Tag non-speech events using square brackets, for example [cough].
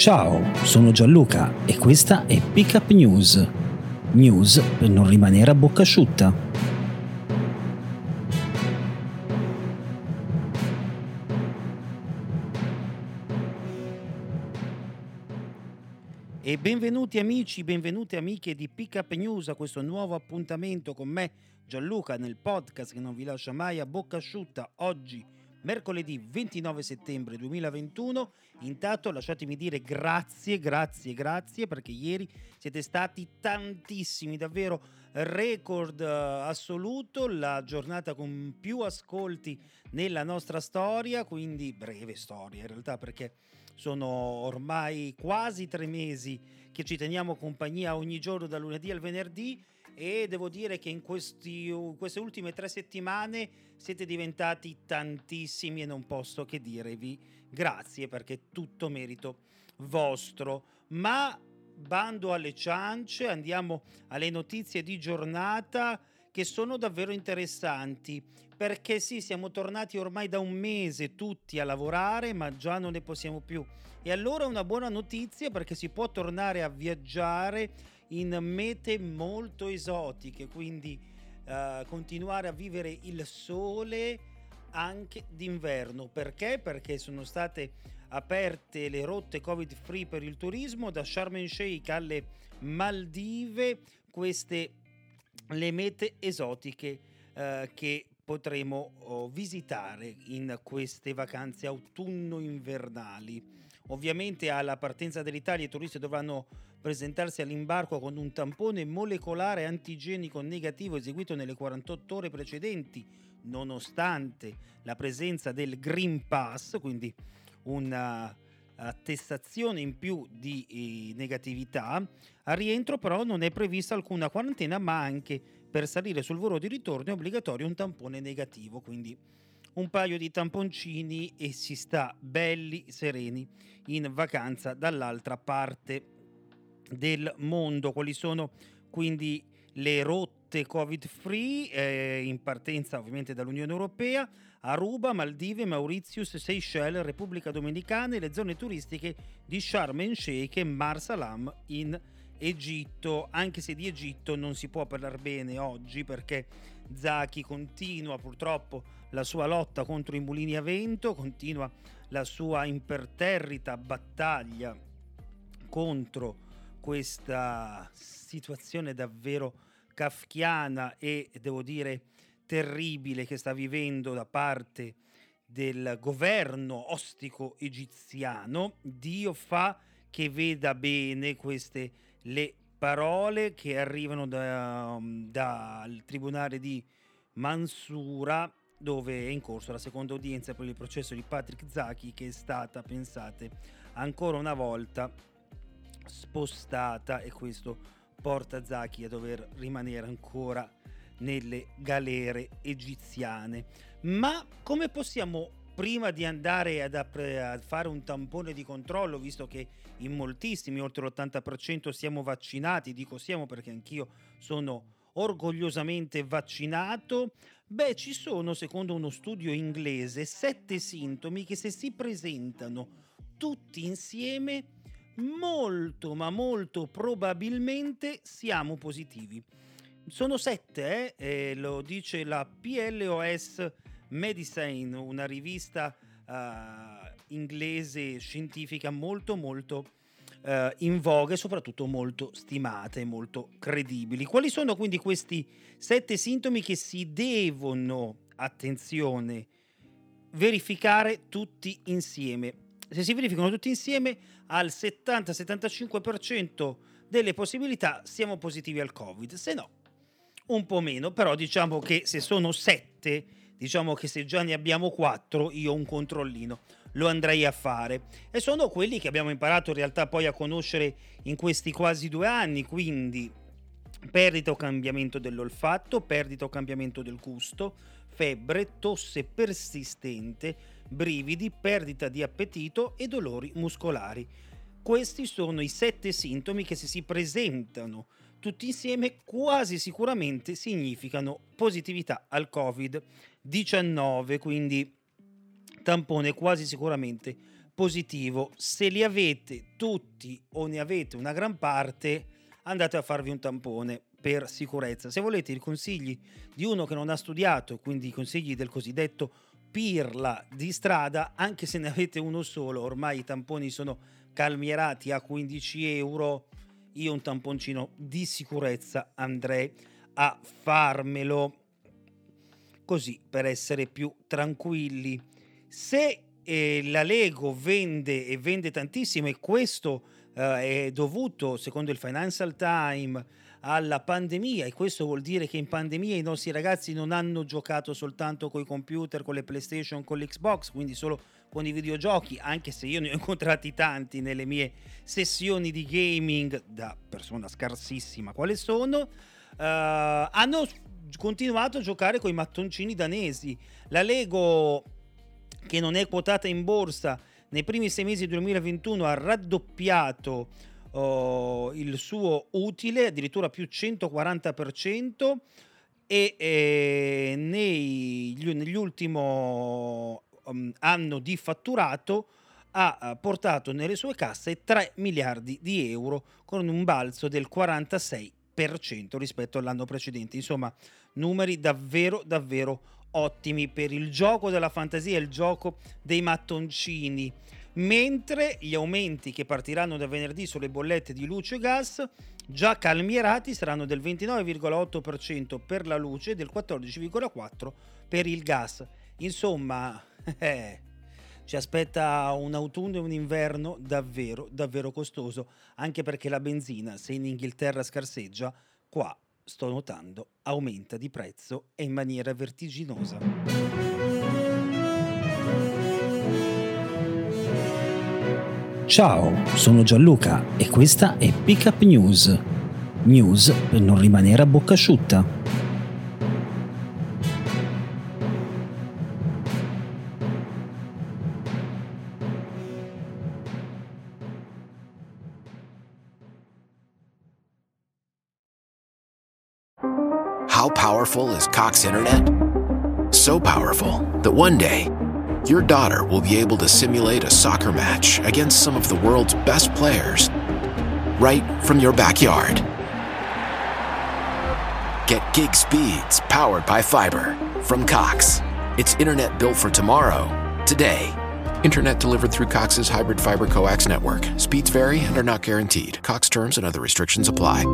Ciao, sono Gianluca e questa è Pickup News. News per non rimanere a bocca asciutta. E benvenuti amici, benvenute amiche di Pickup News a questo nuovo appuntamento con me Gianluca nel podcast che non vi lascia mai a bocca asciutta oggi mercoledì 29 settembre 2021 intanto lasciatemi dire grazie grazie grazie perché ieri siete stati tantissimi davvero record eh, assoluto la giornata con più ascolti nella nostra storia quindi breve storia in realtà perché sono ormai quasi tre mesi che ci teniamo compagnia ogni giorno dal lunedì al venerdì e devo dire che in questi, queste ultime tre settimane siete diventati tantissimi e non posso che dirvi grazie perché è tutto merito vostro. Ma bando alle ciance, andiamo alle notizie di giornata che sono davvero interessanti perché sì, siamo tornati ormai da un mese tutti a lavorare, ma già non ne possiamo più. E allora una buona notizia perché si può tornare a viaggiare in mete molto esotiche, quindi uh, continuare a vivere il sole anche d'inverno. Perché? Perché sono state aperte le rotte covid free per il turismo da Sharm el Sheikh alle Maldive, queste le mete esotiche uh, che potremo oh, visitare in queste vacanze autunno-invernali. Ovviamente alla partenza dell'Italia i turisti dovranno presentarsi all'imbarco con un tampone molecolare antigenico negativo eseguito nelle 48 ore precedenti, nonostante la presenza del Green Pass, quindi una attestazione in più di eh, negatività. Al rientro però non è prevista alcuna quarantena, ma anche per salire sul volo di ritorno è obbligatorio un tampone negativo, quindi un paio di tamponcini e si sta belli sereni in vacanza dall'altra parte del mondo. Quali sono quindi le rotte covid free eh, in partenza ovviamente dall'Unione Europea? Aruba, Maldive, Mauritius, Seychelles, Repubblica Dominicana e le zone turistiche di Sharm el Sheikh e Marsalam in Egitto, anche se di Egitto non si può parlare bene oggi perché Zaki continua purtroppo la sua lotta contro i mulini a vento, continua la sua imperterrita battaglia contro questa situazione davvero kafkiana e devo dire terribile che sta vivendo da parte del governo ostico egiziano. Dio fa che veda bene queste le parole che arrivano da, dal tribunale di Mansura dove è in corso la seconda udienza per il processo di Patrick Zaki che è stata, pensate, ancora una volta spostata e questo porta Zaki a dover rimanere ancora nelle galere egiziane. Ma come possiamo prima di andare ad apre- a fare un tampone di controllo, visto che in moltissimi, oltre l'80% siamo vaccinati, dico siamo perché anch'io sono orgogliosamente vaccinato, beh ci sono, secondo uno studio inglese, sette sintomi che se si presentano tutti insieme, molto ma molto probabilmente siamo positivi. Sono sette, eh? Eh, lo dice la PLOS Medicine, una rivista uh, inglese scientifica molto molto uh, in voga e soprattutto molto stimate e molto credibili. Quali sono quindi questi sette sintomi che si devono, attenzione, verificare tutti insieme? Se si verificano tutti insieme, al 70-75% delle possibilità siamo positivi al Covid, se no un po' meno, però diciamo che se sono sette diciamo che se già ne abbiamo quattro, io un controllino lo andrei a fare. E sono quelli che abbiamo imparato in realtà poi a conoscere in questi quasi due anni, quindi perdita o cambiamento dell'olfatto, perdita o cambiamento del gusto, febbre, tosse persistente, brividi, perdita di appetito e dolori muscolari. Questi sono i sette sintomi che se si presentano tutti insieme quasi sicuramente significano positività al Covid-19, quindi tampone quasi sicuramente positivo. Se li avete tutti o ne avete una gran parte, andate a farvi un tampone per sicurezza. Se volete i consigli di uno che non ha studiato, quindi i consigli del cosiddetto pirla di strada, anche se ne avete uno solo, ormai i tamponi sono calmierati a 15 euro, io un tamponcino di sicurezza andrei a farmelo. Così per essere più tranquilli. Se eh, la Lego vende e vende tantissimo e questo eh, è dovuto, secondo il Financial Times, alla pandemia e questo vuol dire che in pandemia i nostri ragazzi non hanno giocato soltanto con i computer, con le PlayStation, con l'Xbox, quindi solo con i videogiochi, anche se io ne ho incontrati tanti nelle mie sessioni di gaming da persona scarsissima quale sono, uh, hanno continuato a giocare con i mattoncini danesi. La Lego che non è quotata in borsa nei primi sei mesi del 2021 ha raddoppiato uh, il suo utile, addirittura più 140% e eh, negli ultimi um, anno di fatturato ha portato nelle sue casse 3 miliardi di euro con un balzo del 46% rispetto all'anno precedente. Insomma, numeri davvero davvero ottimi per il gioco della fantasia, il gioco dei mattoncini. Mentre gli aumenti che partiranno da venerdì sulle bollette di luce e gas già calmierati saranno del 29,8% per la luce e del 14,4% per il gas. Insomma, [laughs] eh, ci aspetta un autunno e un inverno davvero, davvero costoso, anche perché la benzina, se in Inghilterra scarseggia, qua sto notando, aumenta di prezzo e in maniera vertiginosa. Ciao, sono Gianluca e questa è Pickup News. News per non rimanere a bocca asciutta. How powerful is Cox Internet? So powerful that one day, your daughter will be able to simulate a soccer match against some of the world's best players right from your backyard. Get gig speeds powered by fiber from Cox. It's internet built for tomorrow, today. Internet delivered through Cox's hybrid fiber coax network. Speeds vary and are not guaranteed. Cox terms and other restrictions apply.